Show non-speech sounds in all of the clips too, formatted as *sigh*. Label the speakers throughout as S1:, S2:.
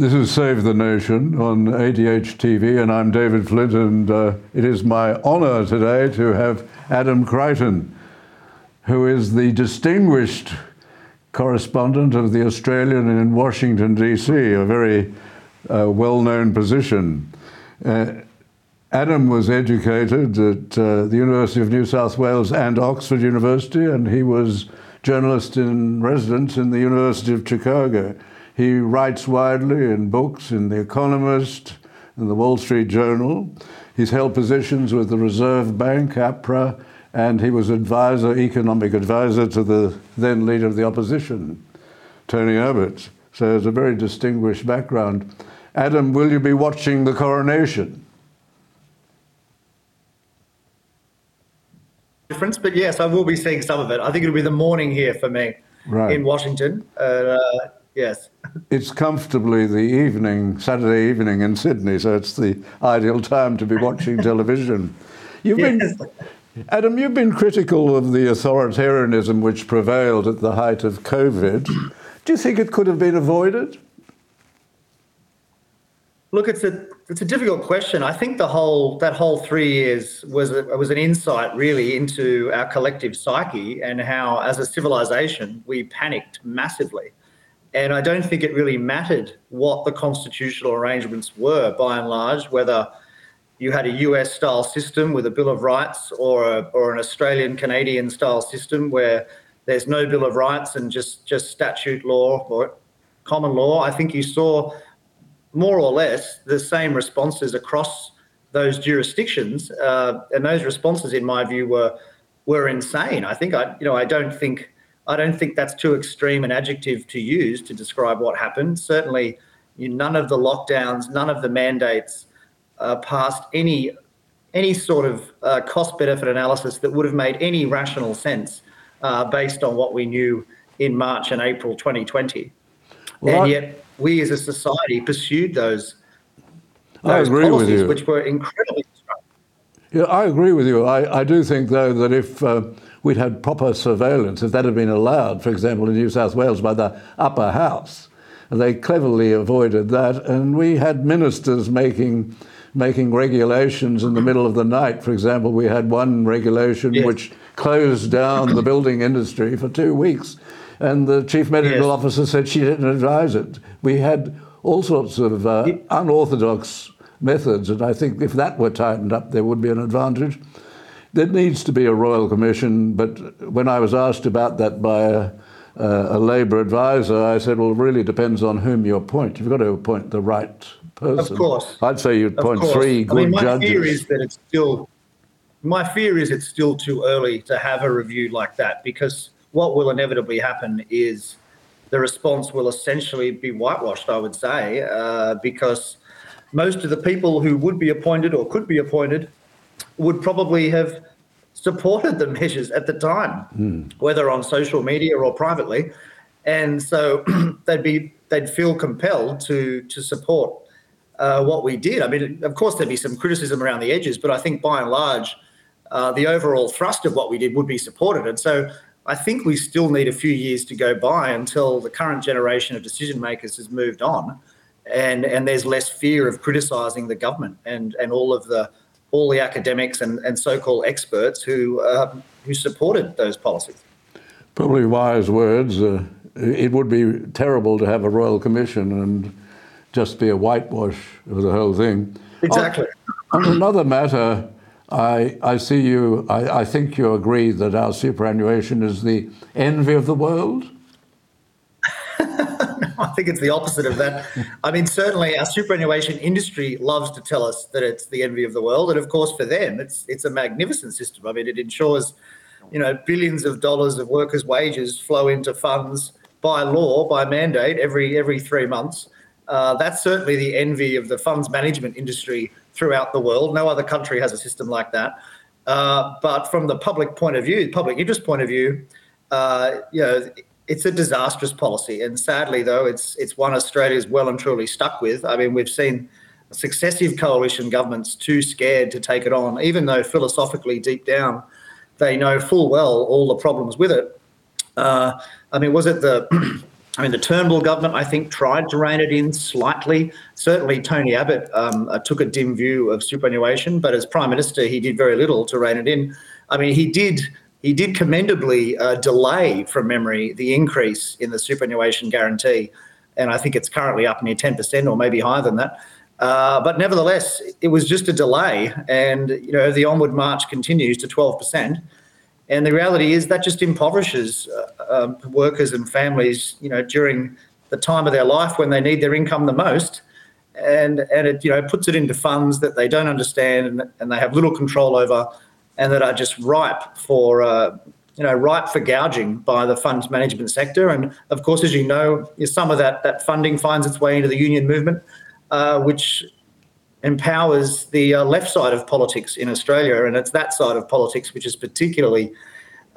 S1: This is Save the Nation on ADH TV, and I'm David Flint, and uh, it is my honour today to have Adam Creighton, who is the distinguished correspondent of the Australian in Washington, D.C., a very uh, well known position. Uh, Adam was educated at uh, the University of New South Wales and Oxford University, and he was journalist in residence in the University of Chicago. He writes widely in books in The Economist and the Wall Street Journal. He's held positions with the Reserve Bank, APRA, and he was advisor, economic advisor to the then leader of the opposition, Tony Abbott. So it's a very distinguished background. Adam, will you be watching the coronation?
S2: Difference, but yes, I will be seeing some of it. I think it'll be the morning here for me right. in Washington. Uh, Yes.
S1: It's comfortably the evening, Saturday evening in Sydney, so it's the ideal time to be watching *laughs* television. You've yes. been, Adam, you've been critical of the authoritarianism which prevailed at the height of COVID. *clears throat* Do you think it could have been avoided?
S2: Look, it's a it's a difficult question. I think the whole that whole three years was a, was an insight really into our collective psyche and how, as a civilization, we panicked massivly. And I don't think it really mattered what the constitutional arrangements were, by and large, whether you had a US style system with a Bill of Rights or, a, or an Australian Canadian style system where there's no Bill of Rights and just, just statute law or common law. I think you saw more or less the same responses across those jurisdictions. Uh, and those responses, in my view, were, were insane. I think I, you know, I don't think I don't think that's too extreme an adjective to use to describe what happened. Certainly, you, none of the lockdowns, none of the mandates uh, passed any any sort of uh, cost benefit analysis that would have made any rational sense uh, based on what we knew in March and April 2020. Well, and I, yet, we as a society pursued those, those policies, which were incredibly
S1: yeah, I agree with you. I, I do think, though, that if uh, we'd had proper surveillance, if that had been allowed, for example, in New South Wales by the upper house, And they cleverly avoided that. And we had ministers making, making regulations in the middle of the night. For example, we had one regulation yes. which closed down the building industry for two weeks. And the chief medical yes. officer said she didn't advise it. We had all sorts of uh, unorthodox methods. And I think if that were tightened up, there would be an advantage. There needs to be a royal commission, but when I was asked about that by a, a Labor advisor, I said, well, it really depends on whom you appoint. You've got to appoint the right person.
S2: Of course.
S1: I'd say you'd appoint three good I mean,
S2: my
S1: judges.
S2: fear is that it's still, my fear is it's still too early to have a review like that because what will inevitably happen is the response will essentially be whitewashed, I would say, uh, because most of the people who would be appointed or could be appointed would probably have supported the measures at the time, mm. whether on social media or privately, and so *clears throat* they'd be they'd feel compelled to to support uh, what we did. I mean, of course, there'd be some criticism around the edges, but I think by and large, uh, the overall thrust of what we did would be supported. And so I think we still need a few years to go by until the current generation of decision makers has moved on and and there's less fear of criticising the government and and all of the all the academics and, and so-called experts who uh, who supported those policies.
S1: Probably wise words. Uh, it would be terrible to have a royal commission and just be a whitewash of the whole thing.
S2: Exactly.
S1: On, on another matter, I, I see you. I, I think you agree that our superannuation is the envy of the world. *laughs*
S2: I think it's the opposite of that. I mean, certainly our superannuation industry loves to tell us that it's the envy of the world, and of course, for them, it's it's a magnificent system. I mean, it ensures, you know, billions of dollars of workers' wages flow into funds by law, by mandate, every every three months. Uh, that's certainly the envy of the funds management industry throughout the world. No other country has a system like that. Uh, but from the public point of view, public interest point of view, uh, you know, it's a disastrous policy, and sadly, though, it's it's one Australia's well and truly stuck with. I mean, we've seen successive coalition governments too scared to take it on, even though philosophically, deep down, they know full well all the problems with it. Uh, I mean, was it the *clears throat* I mean, the Turnbull government, I think, tried to rein it in slightly. Certainly, Tony Abbott um, uh, took a dim view of superannuation, but as Prime Minister, he did very little to rein it in. I mean, he did he did commendably uh, delay, from memory, the increase in the superannuation guarantee, and I think it's currently up near ten percent or maybe higher than that. Uh, but nevertheless, it was just a delay, and you know the onward march continues to twelve percent. And the reality is that just impoverishes uh, um, workers and families, you know, during the time of their life when they need their income the most. And, and it, you know, puts it into funds that they don't understand and, and they have little control over and that are just ripe for, uh, you know, ripe for gouging by the funds management sector. And of course, as you know, some of that, that funding finds its way into the union movement, uh, which empowers the uh, left side of politics in Australia, and it's that side of politics which is particularly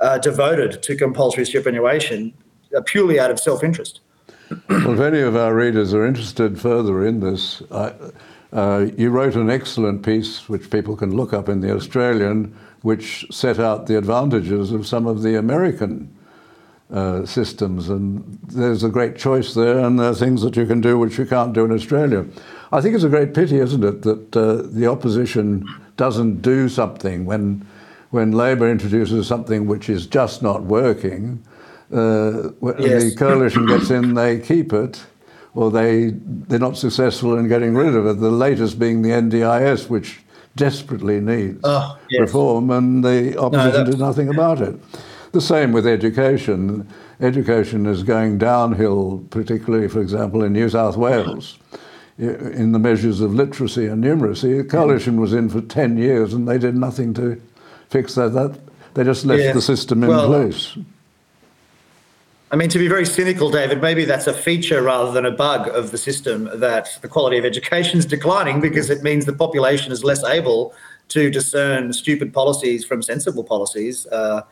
S2: uh, devoted to compulsory superannuation uh, purely out of self-interest.
S1: Well, if any of our readers are interested further in this, uh, you wrote an excellent piece which people can look up in the Australian, which set out the advantages of some of the American uh, systems, and there's a great choice there, and there are things that you can do which you can't do in Australia. I think it's a great pity, isn't it, that uh, the opposition doesn't do something when when Labor introduces something which is just not working. Uh, when yes. the coalition gets in, they keep it, or they they're not successful in getting rid of it. The latest being the NDIS, which desperately needs oh, yes. reform, and the opposition no, did nothing about it. The same with education. Education is going downhill, particularly, for example, in New South Wales in the measures of literacy and numeracy. The coalition was in for 10 years and they did nothing to fix that. that they just left yeah. the system in well, place.
S2: I mean, to be very cynical, David, maybe that's a feature rather than a bug of the system that the quality of education is declining because it means the population is less able to discern stupid policies from sensible policies. Uh,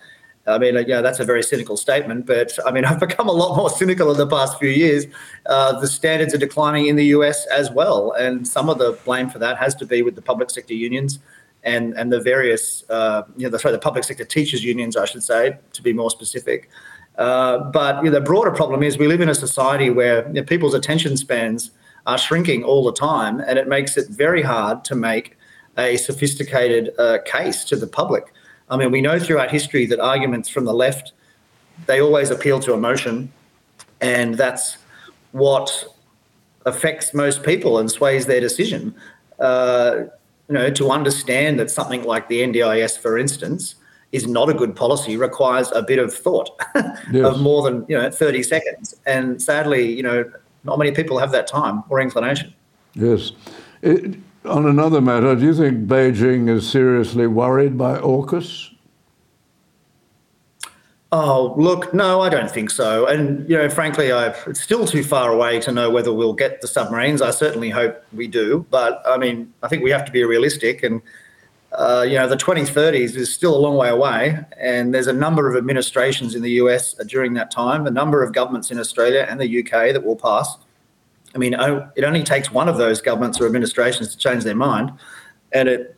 S2: I mean, yeah, that's a very cynical statement, but I mean, *laughs* I've become a lot more cynical in the past few years. Uh, the standards are declining in the US as well, and some of the blame for that has to be with the public sector unions and and the various, uh, you know, the, sorry, the public sector teachers unions, I should say, to be more specific. Uh, but you know, the broader problem is we live in a society where you know, people's attention spans are shrinking all the time, and it makes it very hard to make a sophisticated uh, case to the public. I mean, we know throughout history that arguments from the left, they always appeal to emotion, and that's what affects most people and sways their decision. Uh, you know, to understand that something like the NDIS, for instance, is not a good policy requires a bit of thought *laughs* yes. of more than you know 30 seconds. And sadly, you know, not many people have that time or inclination.
S1: Yes. It, on another matter, do you think Beijing is seriously worried by AUKUS?
S2: Oh, look, no, I don't think so. And, you know, frankly, I, it's still too far away to know whether we'll get the submarines. I certainly hope we do. But, I mean, I think we have to be realistic. And, uh, you know, the 2030s is still a long way away. And there's a number of administrations in the US during that time, a number of governments in Australia and the UK that will pass. I mean, it only takes one of those governments or administrations to change their mind, and it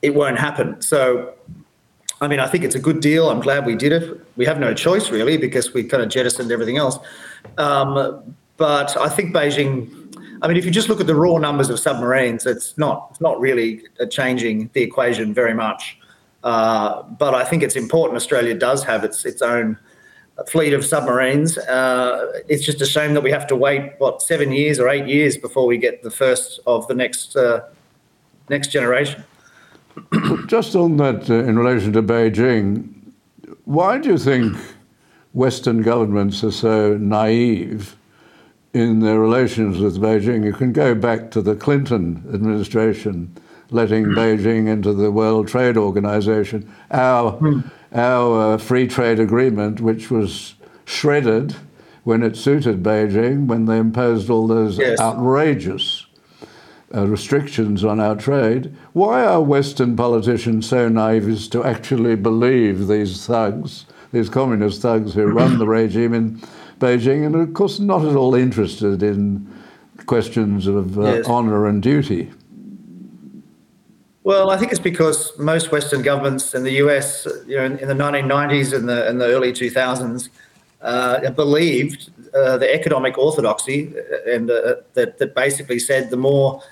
S2: it won't happen. So, I mean, I think it's a good deal. I'm glad we did it. We have no choice really because we kind of jettisoned everything else. Um, but I think Beijing. I mean, if you just look at the raw numbers of submarines, it's not it's not really changing the equation very much. Uh, but I think it's important. Australia does have its its own fleet of submarines. Uh, it's just a shame that we have to wait what seven years or eight years before we get the first of the next uh, next generation. *clears throat*
S1: Just on that, uh, in relation to Beijing, why do you think Western governments are so naive in their relations with Beijing? You can go back to the Clinton administration letting Beijing into the World Trade Organization. Our mm our uh, free trade agreement, which was shredded when it suited Beijing, when they imposed all those yes. outrageous uh, restrictions on our trade. Why are Western politicians so naive as to actually believe these thugs, these communist thugs who run the *clears throat* regime in Beijing, and of course not at all interested in questions of uh, yes. honour and duty?
S2: Well, I think it's because most Western governments in the US, you know, in, in the 1990s and the, and the early 2000s, uh, believed uh, the economic orthodoxy, uh, and uh, that that basically said the more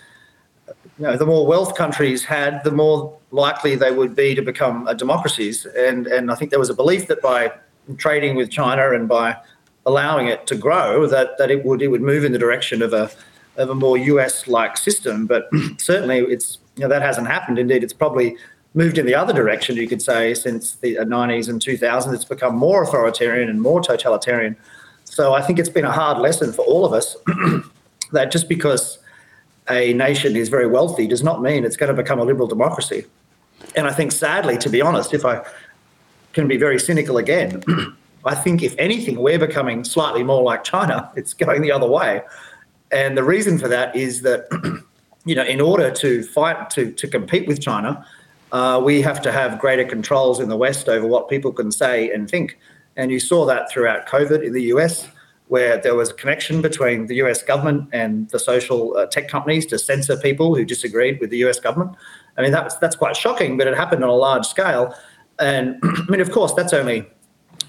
S2: you know, the more wealth countries had, the more likely they would be to become uh, democracies. And and I think there was a belief that by trading with China and by allowing it to grow, that that it would it would move in the direction of a of a more US-like system. But *clears throat* certainly, it's you know that hasn't happened. Indeed, it's probably moved in the other direction. You could say since the uh, 90s and 2000s, it's become more authoritarian and more totalitarian. So I think it's been a hard lesson for all of us *clears throat* that just because a nation is very wealthy does not mean it's going to become a liberal democracy. And I think, sadly, to be honest, if I can be very cynical again, *clears throat* I think if anything, we're becoming slightly more like China. *laughs* It's going the other way. And the reason for that is that, *clears throat* you know, in order to fight, to, to compete with China, uh, we have to have greater controls in the West over what people can say and think. And you saw that throughout COVID in the US, where there was a connection between the US government and the social uh, tech companies to censor people who disagreed with the US government. I mean, that's, that's quite shocking, but it happened on a large scale. And *clears throat* I mean, of course, that's only,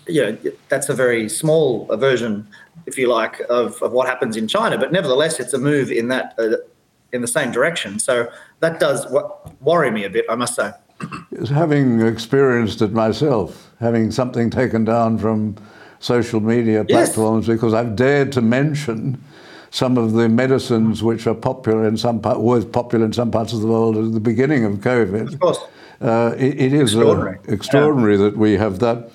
S2: you know, that's a very small version, if you like, of, of what happens in China. But nevertheless, it's a move in that uh, in the same direction. So that does worry me a bit, I must say.
S1: Having experienced it myself, having something taken down from social media platforms, yes. because I've dared to mention some of the medicines which are popular in some part, were popular in some parts of the world at the beginning of COVID.
S2: Of course.
S1: Uh, it, it is extraordinary, extraordinary yeah. that we have that.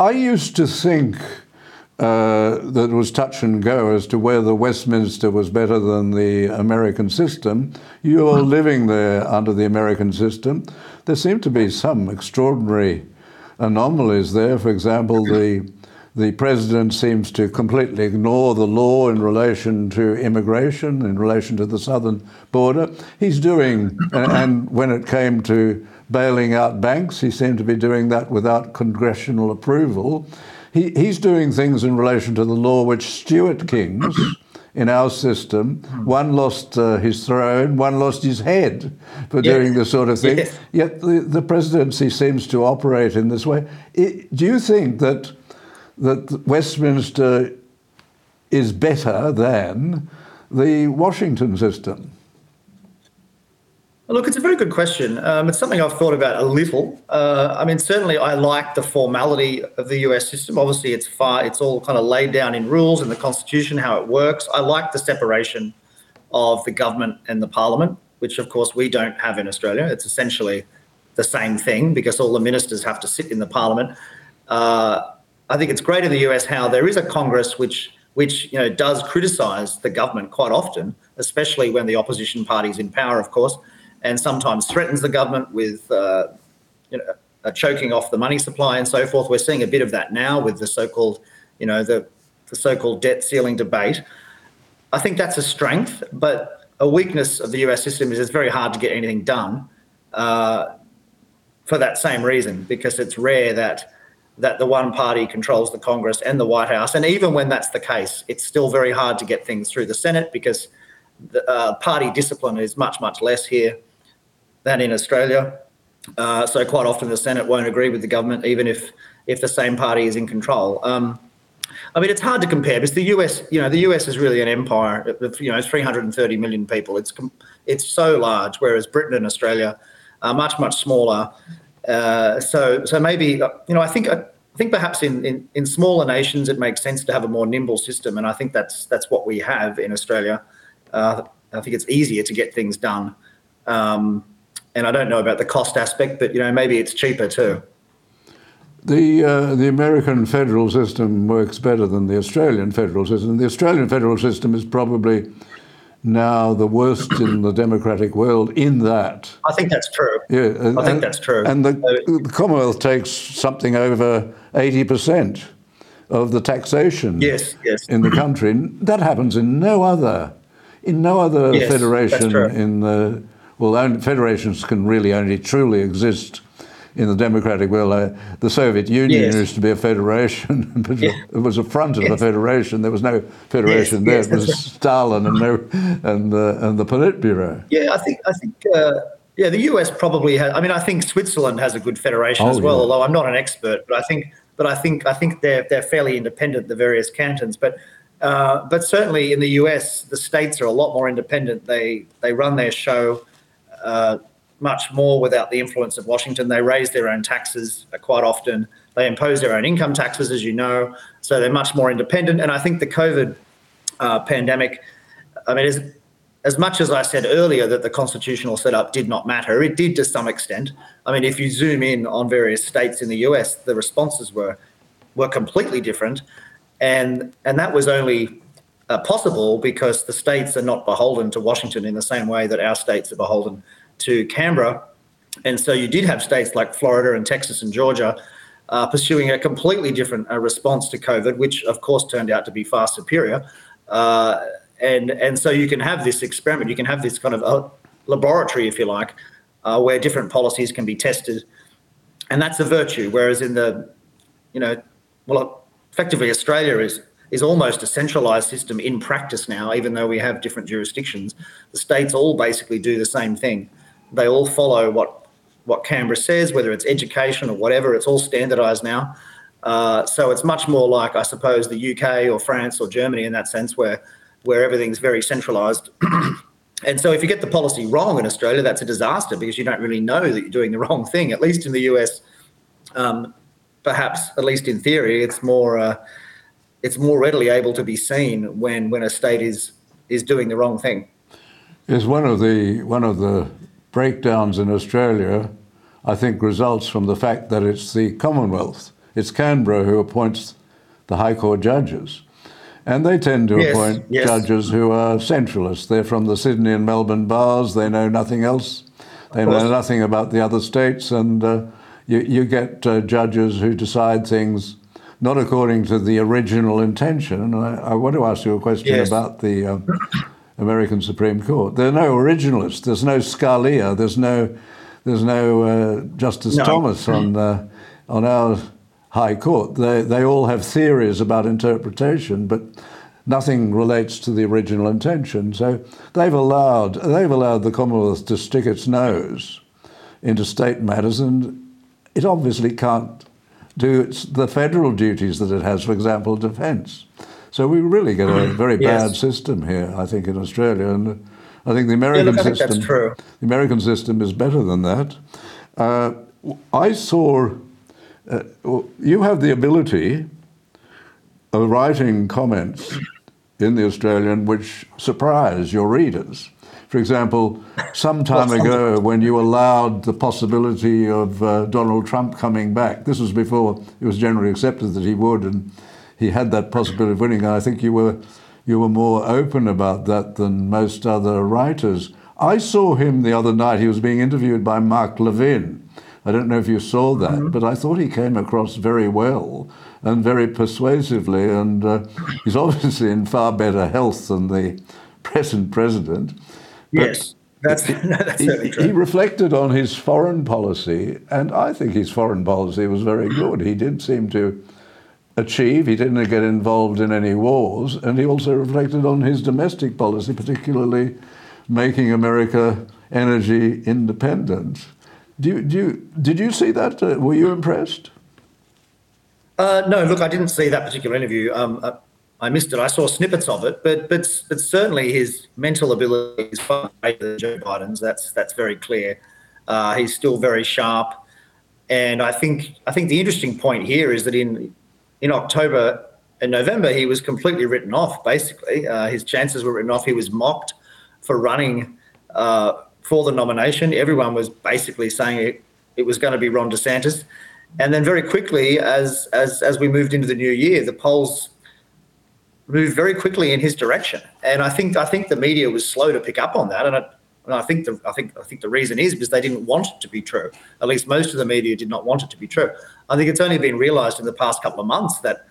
S1: I used to think uh, that was touch and go as to whether Westminster was better than the American system. You're living there under the American system. There seem to be some extraordinary anomalies there. For example, the the president seems to completely ignore the law in relation to immigration, in relation to the southern border. He's doing, and when it came to bailing out banks, he seemed to be doing that without congressional approval he, he's doing things in relation to the law which Stuart kings *clears throat* in our system, one lost uh, his throne, one lost his head for doing this sort of thing. Yes. Yet the, the presidency seems to operate in this way. It, do you think that that Westminster is better than the Washington system?
S2: Look, it's a very good question. Um, it's something I've thought about a little. Uh, I mean, certainly I like the formality of the US system. Obviously, it's far, it's all kind of laid down in rules in the Constitution, how it works. I like the separation of the government and the parliament, which of course we don't have in Australia. It's essentially the same thing because all the ministers have to sit in the parliament. Uh, I think it's great in the US how there is a Congress which which you know does criticise the government quite often, especially when the opposition party is in power, of course and sometimes threatens the government with uh, you know, choking off the money supply and so forth. We're seeing a bit of that now with the so-called, you know, the, the so-called debt ceiling debate. I think that's a strength, but a weakness of the US system is it's very hard to get anything done uh, for that same reason, because it's rare that that the one party controls the Congress and the White House. And even when that's the case, it's still very hard to get things through the Senate because the uh, party discipline is much, much less here than in Australia. Uh, so quite often the Senate won't agree with the government, even if if the same party is in control. Um, I mean, it's hard to compare because the US, you know, the US is really an empire. You know, 330 million people. It's it's so large, whereas Britain and Australia are much much smaller. Uh, so so maybe you know, I think. I think perhaps in, in, in smaller nations it makes sense to have a more nimble system, and I think that's that's what we have in Australia. Uh, I think it's easier to get things done. Um, and I don't know about the cost aspect, but you know maybe it's cheaper too.
S1: The uh, the American federal system works better than the Australian federal system. The Australian federal system is probably now the worst in the democratic world. In that,
S2: I think that's true.
S1: Yeah,
S2: and, I think that's true.
S1: And the, the Commonwealth takes something over eighty percent of the taxation.
S2: Yes, yes.
S1: In the country, that happens in no other in no other yes, federation in the well, only, federations can really only truly exist in the democratic world. Uh, the Soviet Union yes. used to be a federation, *laughs* but yeah. it was a front of yes. a federation. There was no federation yes, there. it was right. Stalin and and the and the Politburo.
S2: Yeah, I think I think. Uh, yeah, the US probably has. I mean, I think Switzerland has a good federation oh, as well. Yeah. Although I'm not an expert, but I think, but I think, I think they're they're fairly independent, the various cantons. But Uh, but certainly in the US, the states are a lot more independent. They they run their show uh, much more without the influence of Washington. They raise their own taxes quite often. They impose their own income taxes, as you know. So they're much more independent. And I think the COVID uh, pandemic, I mean, as, as much as I said earlier that the constitutional setup did not matter, it did to some extent. I mean, if you zoom in on various states in the US, the responses were were completely different and and that was only uh, possible because the states are not beholden to Washington in the same way that our states are beholden to Canberra. And so you did have states like Florida and Texas and Georgia uh, pursuing a completely different uh, response to COVID, which of course turned out to be far superior. Uh, and and so you can have this experiment, you can have this kind of uh, laboratory, if you like, uh, where different policies can be tested, and that's a virtue. Whereas in the, you know, well, effectively Australia is is almost a centralized system in practice now, even though we have different jurisdictions. The states all basically do the same thing. They all follow what what Canberra says, whether it's education or whatever. It's all standardized now. Uh, so it's much more like, I suppose, the UK or France or Germany in that sense, where where everything's very centralized. *clears throat* and so if you get the policy wrong in Australia, that's a disaster because you don't really know that you're doing the *laughs* wrong thing. At least in the US, um, perhaps at least in theory, it's more uh, it's more readily able to be seen when when a state is is doing the wrong thing.
S1: Is one of the one of the breakdowns in Australia, I think, results from the fact that it's the Commonwealth, it's Canberra who appoints the High Court judges. And they tend to yes, appoint yes. judges who are centralists. They're from the Sydney and Melbourne bars. They know nothing else. They know nothing about the other states, and uh, you, you get uh, judges who decide things not according to the original intention. And I, I want to ask you a question yes. about the uh, American Supreme Court. There are no originalists. There's no Scalia. There's no there's no uh, Justice no. Thomas on uh, on our High Court. They they all have theories about interpretation, but nothing relates to the original intention. So they've allowed they've allowed the Commonwealth to stick its nose into state matters and it obviously can't do the federal duties that it has, for example, defence. So we really get a very yes. bad system here, I think, in Australia, and I think the American
S2: yeah,
S1: look, system,
S2: the
S1: American system, is better than that. Uh, I saw uh, you have the ability of writing comments in the Australian which surprise your readers. For example, some time ago, when you allowed the possibility of uh, Donald Trump coming back, this was before it was generally accepted that he would, and he had that possibility of winning. And I think you were you were more open about that than most other writers. I saw him the other night. He was being interviewed by Mark Levin. I don't know if you saw that, mm-hmm. but I thought he came across very well and very persuasively. And uh, he's *laughs* obviously in far better health than the present president.
S2: Yes. That's, *laughs* that's he,
S1: he, reflected on his foreign policy, and I think his foreign policy was very good. He did seem to achieve, he didn't get involved in any wars, and he also reflected on his domestic policy, particularly making America energy independent. Do you, do you, did you see that? Uh, were you impressed?
S2: Uh, no, look, I didn't see that particular interview. Um, uh, I missed it. I saw snippets of it, but but but certainly his mental ability is far greater than Joe Biden's. That's that's very clear. Uh, he's still very sharp, and I think I think the interesting point here is that in in October and November he was completely written off. Basically, uh, his chances were written off. He was mocked for running uh, for the nomination. Everyone was basically saying it, it was going to be Ron DeSantis, and then very quickly, as as as we moved into the new year, the polls moved very quickly in his direction. And I think I think the media was slow to pick up on that. And I, and I think the I think I think the reason is because they didn't want it to be true. At least most of the media did not want it to be true. I think it's only been realised in the past couple of months that,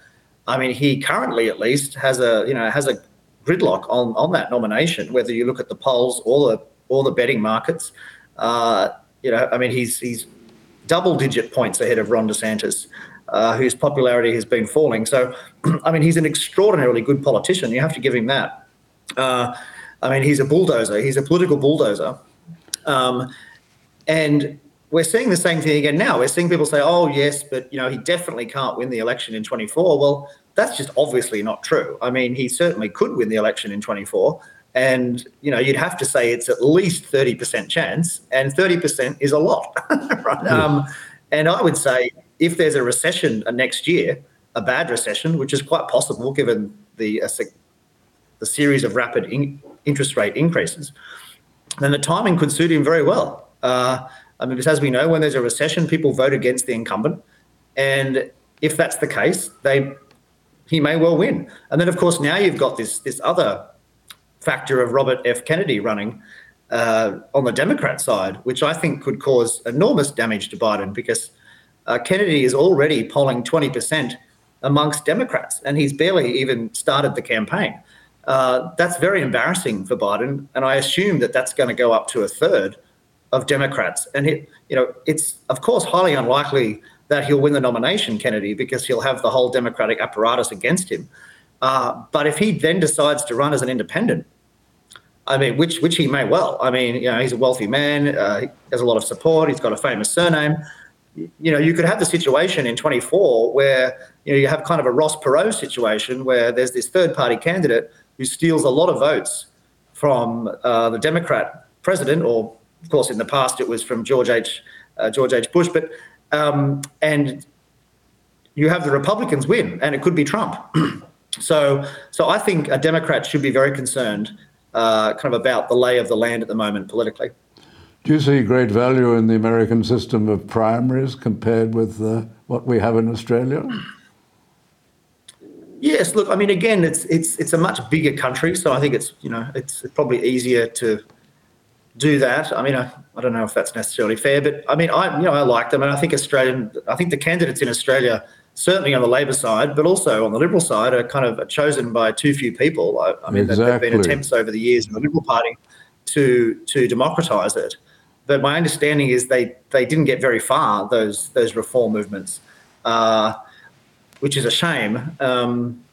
S2: I mean, he currently at least has a you know has a gridlock on on that nomination. Whether you look at the polls or the or the betting markets, uh, you know, I mean, he's he's double digit points ahead of Ron DeSantis uh, whose popularity has been falling. So, *clears throat* I mean, he's an extraordinarily good politician. You have to give him that. Uh, I mean, he's a bulldozer. He's a political bulldozer. Um, and we're seeing the same thing again now. We're seeing people say, "Oh, yes, but you know, he definitely can't win the election in 24." Well, that's just obviously not true. I mean, he certainly could win the election in 24. And, you know, you'd have to say it's at least 30% chance, and 30% is a lot. *laughs* right? Mm. Um, and I would say if there's a recession next year, a bad recession, which is quite possible given the, uh, the series of rapid in- interest rate increases, then the timing could suit him very well. Uh, I mean, because as we know, when there's a recession, people vote against the incumbent. And if that's the case, they he may well win. And then, of course, now you've got this this other factor of Robert F. Kennedy running uh, on the Democrat side, which I think could cause enormous damage to Biden because uh, Kennedy is already polling 20% amongst Democrats, and he's barely even started the campaign. Uh, that's very embarrassing for Biden, and I assume that that's going to go up to a third of Democrats. And it, you know, it's of course highly unlikely that he'll win the nomination, Kennedy, because he'll have the whole Democratic apparatus against him. Uh, but if he then decides to run as an independent, I mean, which which he may well. I mean, you know, he's a wealthy man. Uh, he has a lot of support. He's got a famous surname. You know, you could have the situation in 24 where you know you have kind of a Ross Perot situation where there's this third party candidate who steals a lot of votes from uh, the Democrat president, or of course in the past it was from George H. Uh, George H. Bush, but um, and you have the Republicans win, and it could be Trump. *clears throat* so, so I think a Democrat should be very concerned, uh, kind of about the lay of the land at the moment politically.
S1: Do you see great value in the American system of primaries compared with uh, what we have in Australia?
S2: Yes, look, I mean, again, it's it's it's a much bigger country, so I think it's you know it's probably easier to do that. I mean, I, I don't know if that's necessarily fair, but I mean, I you know I like them, and I think Australian, I think the candidates in Australia, certainly on the Labor side, but also on the Liberal side, are kind of chosen by too few people. I, I mean, exactly. there have been attempts over the years in the Liberal Party to to democratise it, but my understanding is they they didn't get very far those those reform movements, uh, which is a shame. Um,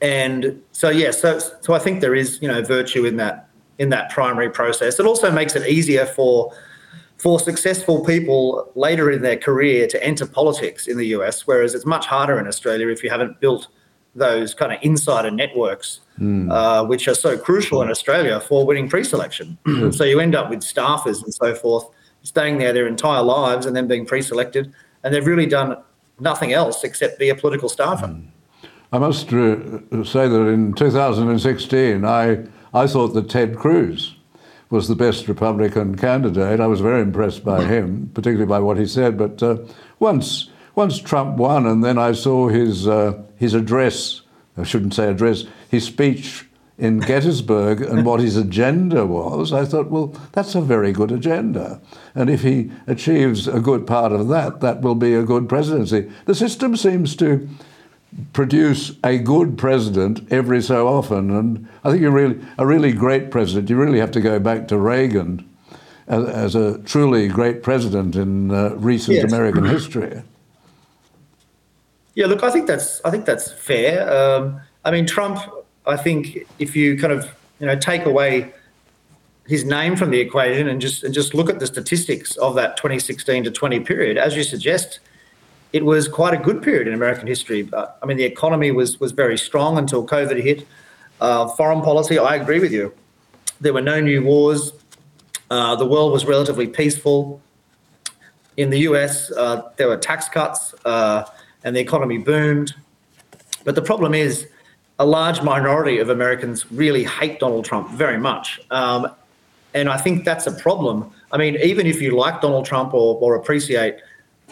S2: and so yeah, so so I think there is you know virtue in that in that primary process. It also makes it easier for for successful people later in their career to enter politics in the US, whereas it's much harder in Australia if you haven't built those kind of insider networks, mm. uh, which are so crucial in Australia for winning pre-selection. *clears throat* so you end up with staffers and so forth staying there their entire lives and then being pre-selected, and they've really done nothing else except be a political staffer. Mm.
S1: I must uh, say that in 2016, I I thought that Ted Cruz was the best Republican candidate. I was very impressed by him, particularly by what he said. But uh, once once Trump won, and then I saw his uh, his address. I shouldn't say address. His speech in *laughs* Gettysburg and what his agenda was, I thought, well, that's a very good agenda. And if he achieves a good part of that, that will be a good presidency. The system seems to produce a good president every so often. And I think you really a really great president. You really have to go back to Reagan as, as a truly great president in uh, recent yes. American history.
S2: Yeah, look, I think that's I think that's fair. Um, I mean, Trump. I think if you kind of you know take away his name from the equation and just and just look at the statistics of that 2016 to 20 period, as you suggest, it was quite a good period in American history. But, I mean, the economy was was very strong until COVID hit. Uh, foreign policy, I agree with you. There were no new wars. Uh, the world was relatively peaceful. In the US, uh, there were tax cuts uh, and the economy boomed. But the problem is, a large minority of Americans really hate Donald Trump very much. Um, and I think that's a problem. I mean, even if you like Donald Trump or, or appreciate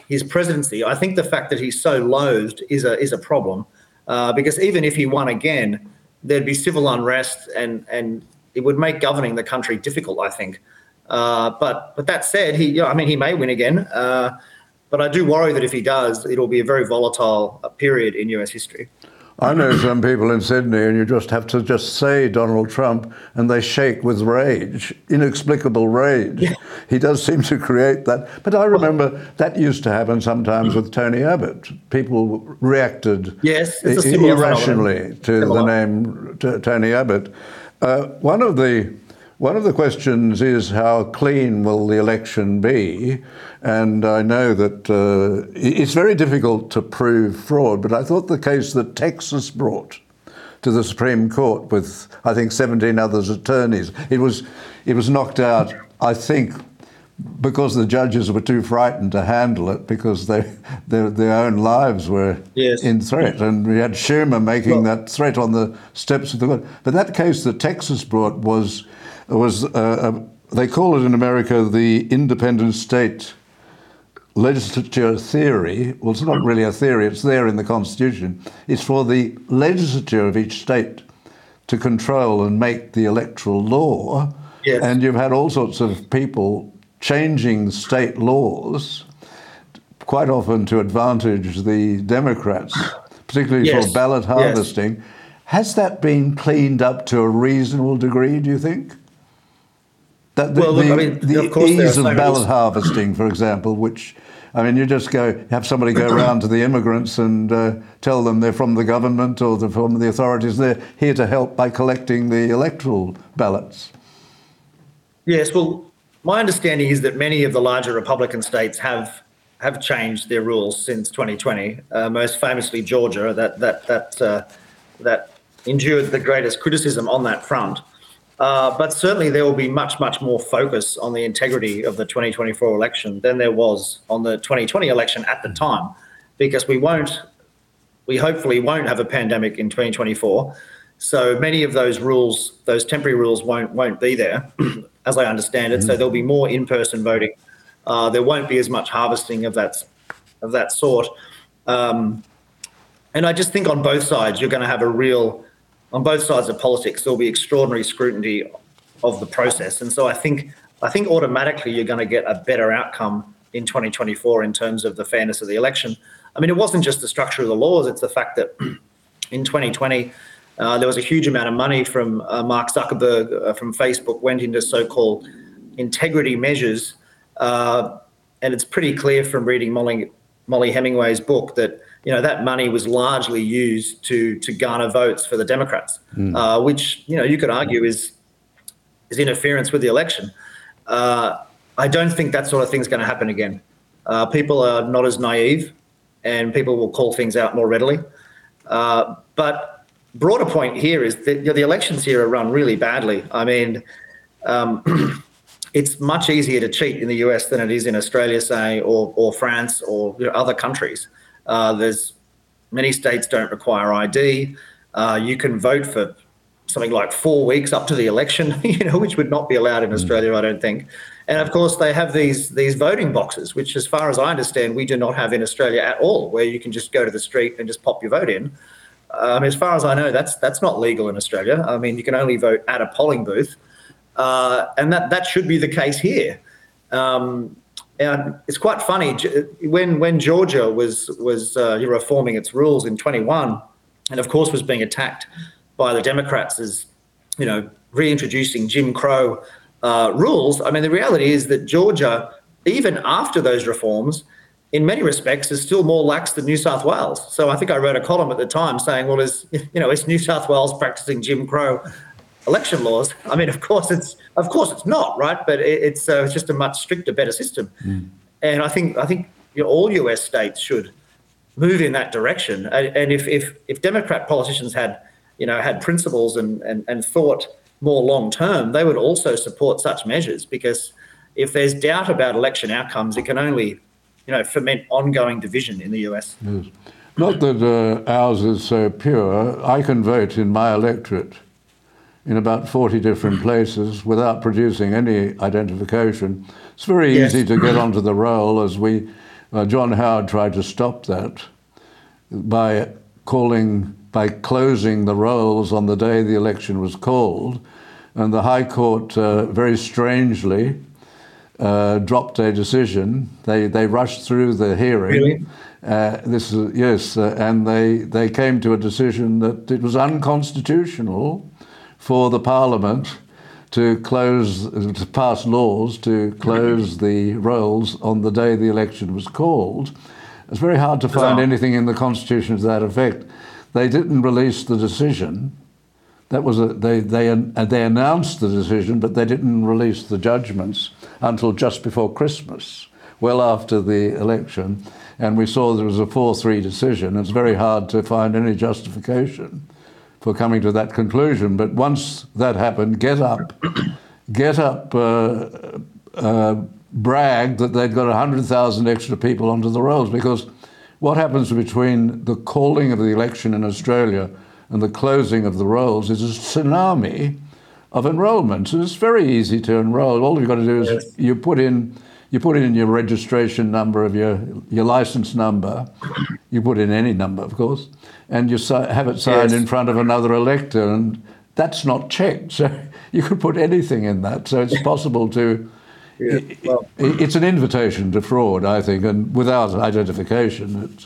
S2: his presidency, I think the fact that he's so loathed is a is a problem, uh, because even if he won again, there'd be civil unrest and and it would make governing the country difficult. I think. Uh, but but that said, he you know, I mean he may win again, uh, but I do worry that if he does, it'll be a very volatile uh, period in U.S. history.
S1: I know some people in Sydney, and you just have to just say Donald Trump, and they shake with rage, inexplicable rage. Yeah. He does seem to create that. But I remember that used to happen sometimes with Tony Abbott. People reacted
S2: yes,
S1: irrationally to the name to Tony Abbott. Uh, one of the One of the questions is how clean will the election be? And I know that uh, it's very difficult to prove fraud, but I thought the case that Texas brought to the Supreme Court with, I think, 17 other attorneys, it was, it was knocked out, I think, because the judges were too frightened to handle it because they, their, their own lives were yes. in threat. And we had Schumer making well, that threat on the steps of the court. But that case that Texas brought was, was uh, a, they call it in America the independent state legislature theory. Well, it's not really a theory, it's there in the Constitution. It's for the legislature of each state to control and make the electoral law. Yes. And you've had all sorts of people changing state laws, quite often to advantage the Democrats, particularly yes. for ballot harvesting. Yes. Has that been cleaned up to a reasonable degree, do you think? That the, well, look, the, I mean, the of ease of ballot harvesting, for example, which I mean, you just go have somebody go *clears throat* around to the immigrants and uh, tell them they're from the government or they're from the authorities. They're here to help by collecting the electoral ballots.
S2: Yes, well, my understanding is that many of the larger Republican states have have changed their rules since 2020. Uh, most famously, Georgia, that that that uh, that endured the greatest criticism on that front. Uh, but certainly, there will be much much more focus on the integrity of the 2024 election than there was on the 2020 election at the time, because we won't, we hopefully won't have a pandemic in 2024. So many of those rules, those temporary rules, won't won't be there. *clears throat* as I understand it. Mm-hmm. So there'll be more in-person voting. Uh, there won't be as much harvesting of that of that sort. Um, and I just think on both sides, you're going to have a real, on both sides of politics, there'll be extraordinary scrutiny of the process. And so I think, I think automatically you're going to get a better outcome in 2024 in terms of the fairness of the election. I mean, it wasn't just the structure of the laws; it's the fact that in 2020 uh, there was a huge amount of money from uh, Mark Zuckerberg uh, from Facebook went into so-called integrity measures, uh, and it's pretty clear from reading Molly, Mollie Hemingway's book that you know that money was largely used to to garner votes for the Democrats, mm. which you know you could argue is is interference with the election. I don't think that sort of thing is going to happen again. people are not as naive, and people will call things out more readily. but broader point here is that you know, the elections here are run really badly. I mean, um, *clears throat* it's much easier to cheat in the US than it is in Australia, say, or, or France or you know, other countries. Uh, there's many states don't require ID. Uh, you can vote for something like four weeks up to the election, *laughs* you know, which would not be allowed in hmm. Australia, I don't think. And of course, they have these these voting boxes, which, as far as I understand, we do not have in Australia at all, where you can just go to the street and just pop your vote in. Um, as far as I know, that's that's not legal in Australia. I mean, you can only vote at a polling booth, uh, and that that should be the case here. Um, and it's quite funny when when Georgia was was uh, reforming its rules in 21, and of course was being attacked by the Democrats as you know reintroducing Jim Crow uh, rules. I mean, the reality is that Georgia, even after those reforms, in many respects, is still more lax than New South Wales. So I think I wrote a column at the time saying, well, is you know, is New South Wales practicing Jim Crow election laws? I mean, of course it's of course it's not right, but it's uh, it's just a much stricter, better system. Mm. And I think I think you know, all US states should move in that direction. And if if if Democrat politicians had you know had principles and and, and thought more long term, they would also support such measures because if there's doubt about election outcomes, it can only you know, foment ongoing division in the US. Yes.
S1: Not that uh, ours is so pure. I can vote in my electorate in about 40 different places without producing any identification. It's very yes. easy to get *coughs* onto the roll, as we, uh, John Howard tried to stop that by calling, by closing the rolls on the day the election was called. And the High Court, uh, very strangely, uh, dropped a decision. They they rushed through the hearing.
S2: Really?
S1: Uh, this is yes, uh, and they they came to a decision that it was unconstitutional for the Parliament to close to pass laws to close the rolls on the day the election was called. It's very hard to find anything in the Constitution to that effect. They didn't release the decision, That was a, they they they announced the decision, but they didn't release the judgments until just before Christmas, well after the election, and we saw there was a four-three decision. It's very hard to find any justification for coming to that conclusion. But once that happened, Get Up, Get Up. Uh, uh, bragged that they'd got 100,000 extra people onto the rolls because what happens between the calling of the election in Australia and the closing of the rolls is a tsunami of enrolments. It's very easy to enroll. All you've got to do is yes. you put in you put in your registration number of your your license number. You put in any number, of course, and you have it signed yes. in front of another elector, and that's not checked. So *laughs* you could put anything in that. So it's possible to yeah, well, it's an invitation to fraud, I think, and without identification,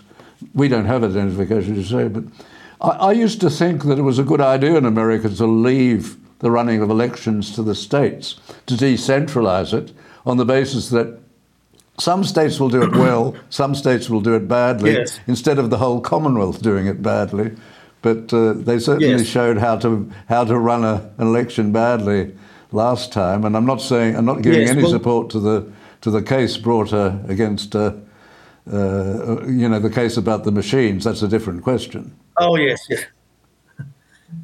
S1: we don't have identification to say. But I, I, used to think that it was a good idea in America to leave the running of elections to the states, to decentralize it on the basis that some states will do it well, *clears throat* some states will do it badly, yes. instead of the whole Commonwealth doing it badly. But uh, they certainly yes. showed how to how to run a, an election badly last time, and I'm not saying I'm not giving yes, any well, support to the to the case brought uh, against uh, uh, you know the case about the machines. That's a different question.
S2: Oh yes, yes.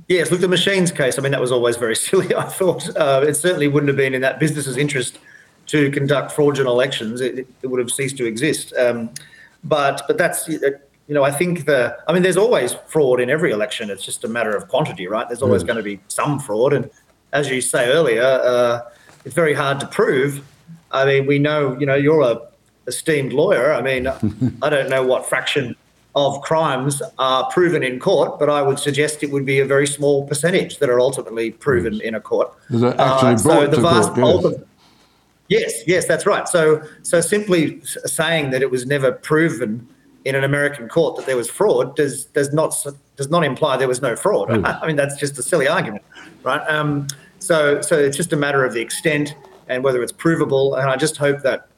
S2: Yes, look, the machines case, I mean, that was always very *laughs* silly, I thought. Uh, it certainly wouldn't have been in that business's interest to conduct fraudulent elections. It, it would have ceased to exist. Um, but but that's, you know, I think the, I mean, there's always fraud in every election. It's just a matter of quantity, right? There's always yes. going to be some fraud. And as you say earlier, uh, it's very hard to prove. I mean, we know, you know, you're a esteemed lawyer. I mean, *laughs* I don't know what fraction of crimes are proven in court, but I would suggest it would be a very small percentage that are ultimately proven yes. in a court.
S1: Uh, so the vast court, yes.
S2: Yes, yes, that's right. So, so simply saying that it was never proven in an American court that there was fraud does does not does not imply there was no fraud. *laughs* I mean, that's just a silly argument, right? Um, so, so it's just a matter of the extent and whether it's provable. And I just hope that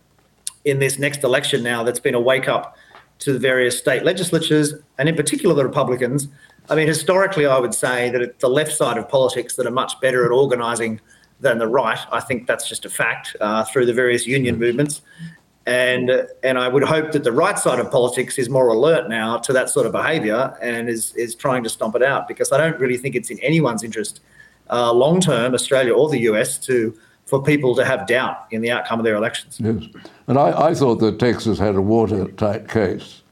S2: in this next election now, that's been a wake up to the various state legislatures and in particular the Republicans. I mean, historically, I would say that it's the left side of politics that are much better at organising than the right. I think that's just a fact uh, through the various union movements. And, and I would hope that the right side of politics is more alert now to that sort of behaviour and is, is trying to stomp it out because I don't really think it's in anyone's interest uh, long term, Australia or the US, to for people to have doubt in the outcome of their elections.
S1: Yes, and I, I thought that Texas had a watertight case.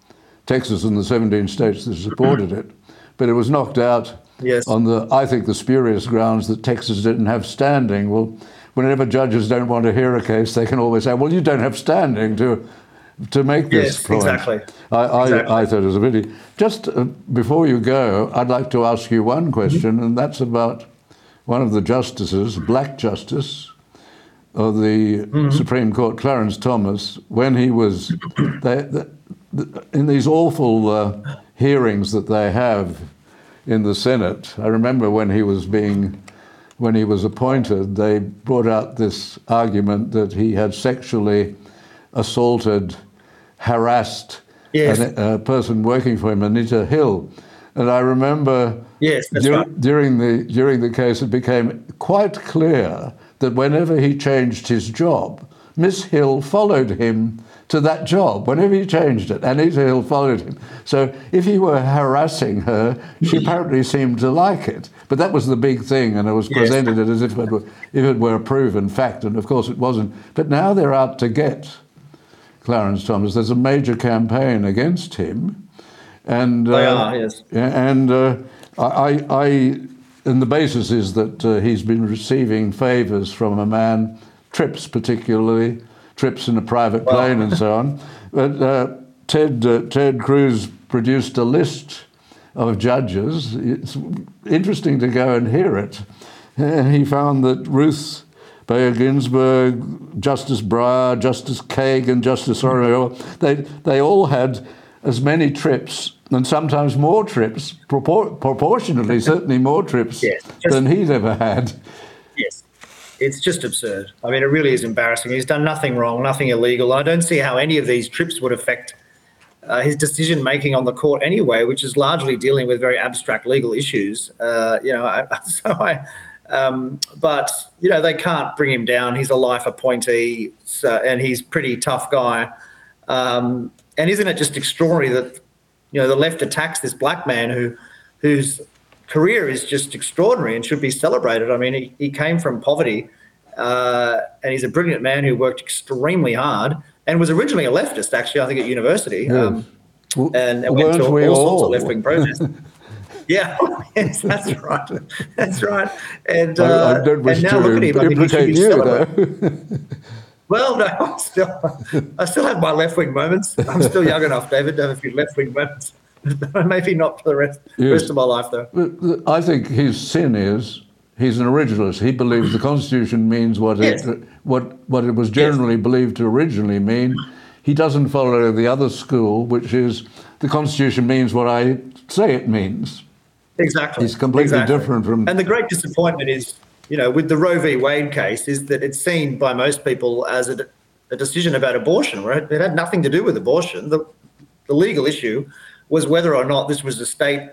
S1: Texas and the 17 states that supported it, but it was knocked out yes. on the, I think, the spurious grounds that Texas didn't have standing. Well, whenever judges don't want to hear a case, they can always say, "Well, you don't have standing to." To make this
S2: yes,
S1: point,
S2: exactly.
S1: I,
S2: exactly.
S1: I, thought it was a pity. Just uh, before you go, I'd like to ask you one question, mm-hmm. and that's about one of the justices, black justice of the mm-hmm. Supreme Court, Clarence Thomas, when he was they, they, in these awful uh, hearings that they have in the Senate. I remember when he was being when he was appointed, they brought out this argument that he had sexually assaulted, harassed yes. a, a person working for him, Anita Hill. And I remember
S2: yes, dur- right.
S1: during, the, during the case, it became quite clear that whenever he changed his job, Miss Hill followed him to that job whenever he changed it. Anita Hill followed him. So if he were harassing her, she apparently seemed to like it. But that was the big thing, and it was presented yes. as if it, were, if it were a proven fact, and of course it wasn't. But now they're out to get Clarence Thomas. There's a major campaign against him. And,
S2: they uh, are, yes.
S1: And uh, I, I, and the basis is that uh, he's been receiving favours from a man, trips particularly, trips in a private plane and so on. *laughs* But uh, Ted, uh, Ted Cruz produced a list of judges. It's interesting to go and hear it. And he found that Ruth Bader Ginsburg, Justice Breyer, Justice Kagan, Justice Sotomayor, they, they all had as many trips and sometimes more trips, propor- proportionately, certainly more trips yes, just, than he's ever had.
S2: Yes, it's just absurd. I mean, it really is embarrassing. He's done nothing wrong, nothing illegal. I don't see how any of these trips would affect uh, his decision making on the court anyway, which is largely dealing with very abstract legal issues. Uh, you know, I, *laughs* so I, um, but you know, they can't bring him down. He's a life appointee, so, and he's pretty tough guy. Um, and isn't it just extraordinary that you know the left attacks this black man who, whose career is just extraordinary and should be celebrated. I mean, he, he came from poverty, uh, and he's a brilliant man who worked extremely hard and was originally a leftist, actually, I think at university.
S1: Yes.
S2: Um,
S1: Well,
S2: and went to all,
S1: we
S2: sorts of left wing protests. *laughs* yeah, *laughs* yes, that's right. That's right. And, uh,
S1: I, I
S2: and now look at him. I think he
S1: you. *laughs*
S2: Well, no, I still, I still have my left wing moments. I'm still young enough, David, to have a few left wing moments. *laughs* Maybe not for the rest,
S1: Yes.
S2: rest of my life, though.
S1: I think his sin is he's an originalist. He believes the Constitution means what
S2: Yes.
S1: it what what it was generally believed to originally mean. He doesn't follow the other school, which is the Constitution means what I say it means.
S2: Exactly.
S1: He's completely
S2: Exactly.
S1: different from-
S2: And the great disappointment is, you know, with the Roe v. Wade case, is that it's seen by most people as a, a decision about abortion, right? It had nothing to do with abortion. The, the legal issue was whether or not this was a state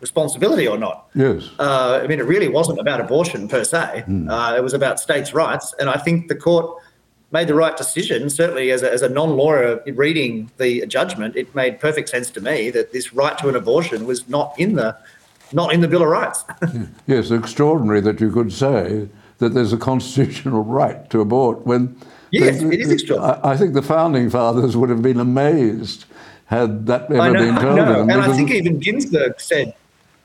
S2: responsibility or not.
S1: Yes.
S2: Uh, I mean, it really wasn't about abortion per se. Uh, it was about states' rights, and I think the court made the right decision. Certainly, as a, as a non-lawyer reading the judgment, it made perfect sense to me that this right to an abortion was not in the not in the Bill of Rights. *laughs*
S1: Yes, extraordinary that you could say that there's a constitutional right to abort when.
S2: Yes, it is extraordinary.
S1: I, I think the founding fathers would have been amazed had that ever
S2: I know,
S1: been
S2: I
S1: told them.
S2: and I think even Ginsburg said,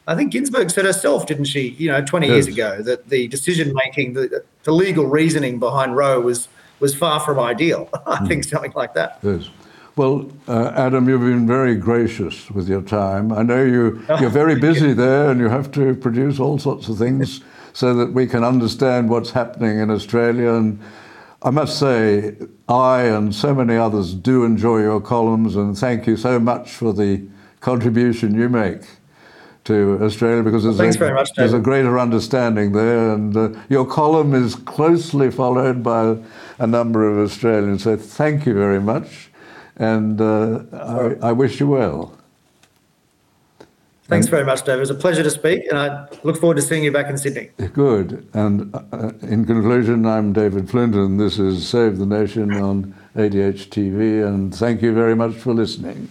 S2: I think Ginsburg said herself, didn't she? You know, 20 years ago, that the decision making, the, the legal reasoning behind Roe was was far from ideal. *laughs* I think something like that.
S1: Yes. Well, uh, Adam, you've been very gracious with your time. I know you, *laughs* you're very busy there and you have to produce all sorts of things *laughs* so that we can understand what's happening in Australia. And I must say, I and so many others do enjoy your columns and thank you so much for the contribution you make to Australia because there's,
S2: thanks
S1: a,
S2: much,
S1: there's a greater understanding there. And uh, your column is closely followed by a number of Australians. So thank you very much. And uh, I, I wish you well.
S2: Thanks very much, David. It was a pleasure to speak, and I look forward to seeing you back in Sydney.
S1: Good. And uh, in conclusion, I'm David Flint, and this is Save the Nation on ADH TV. And thank you very much for listening.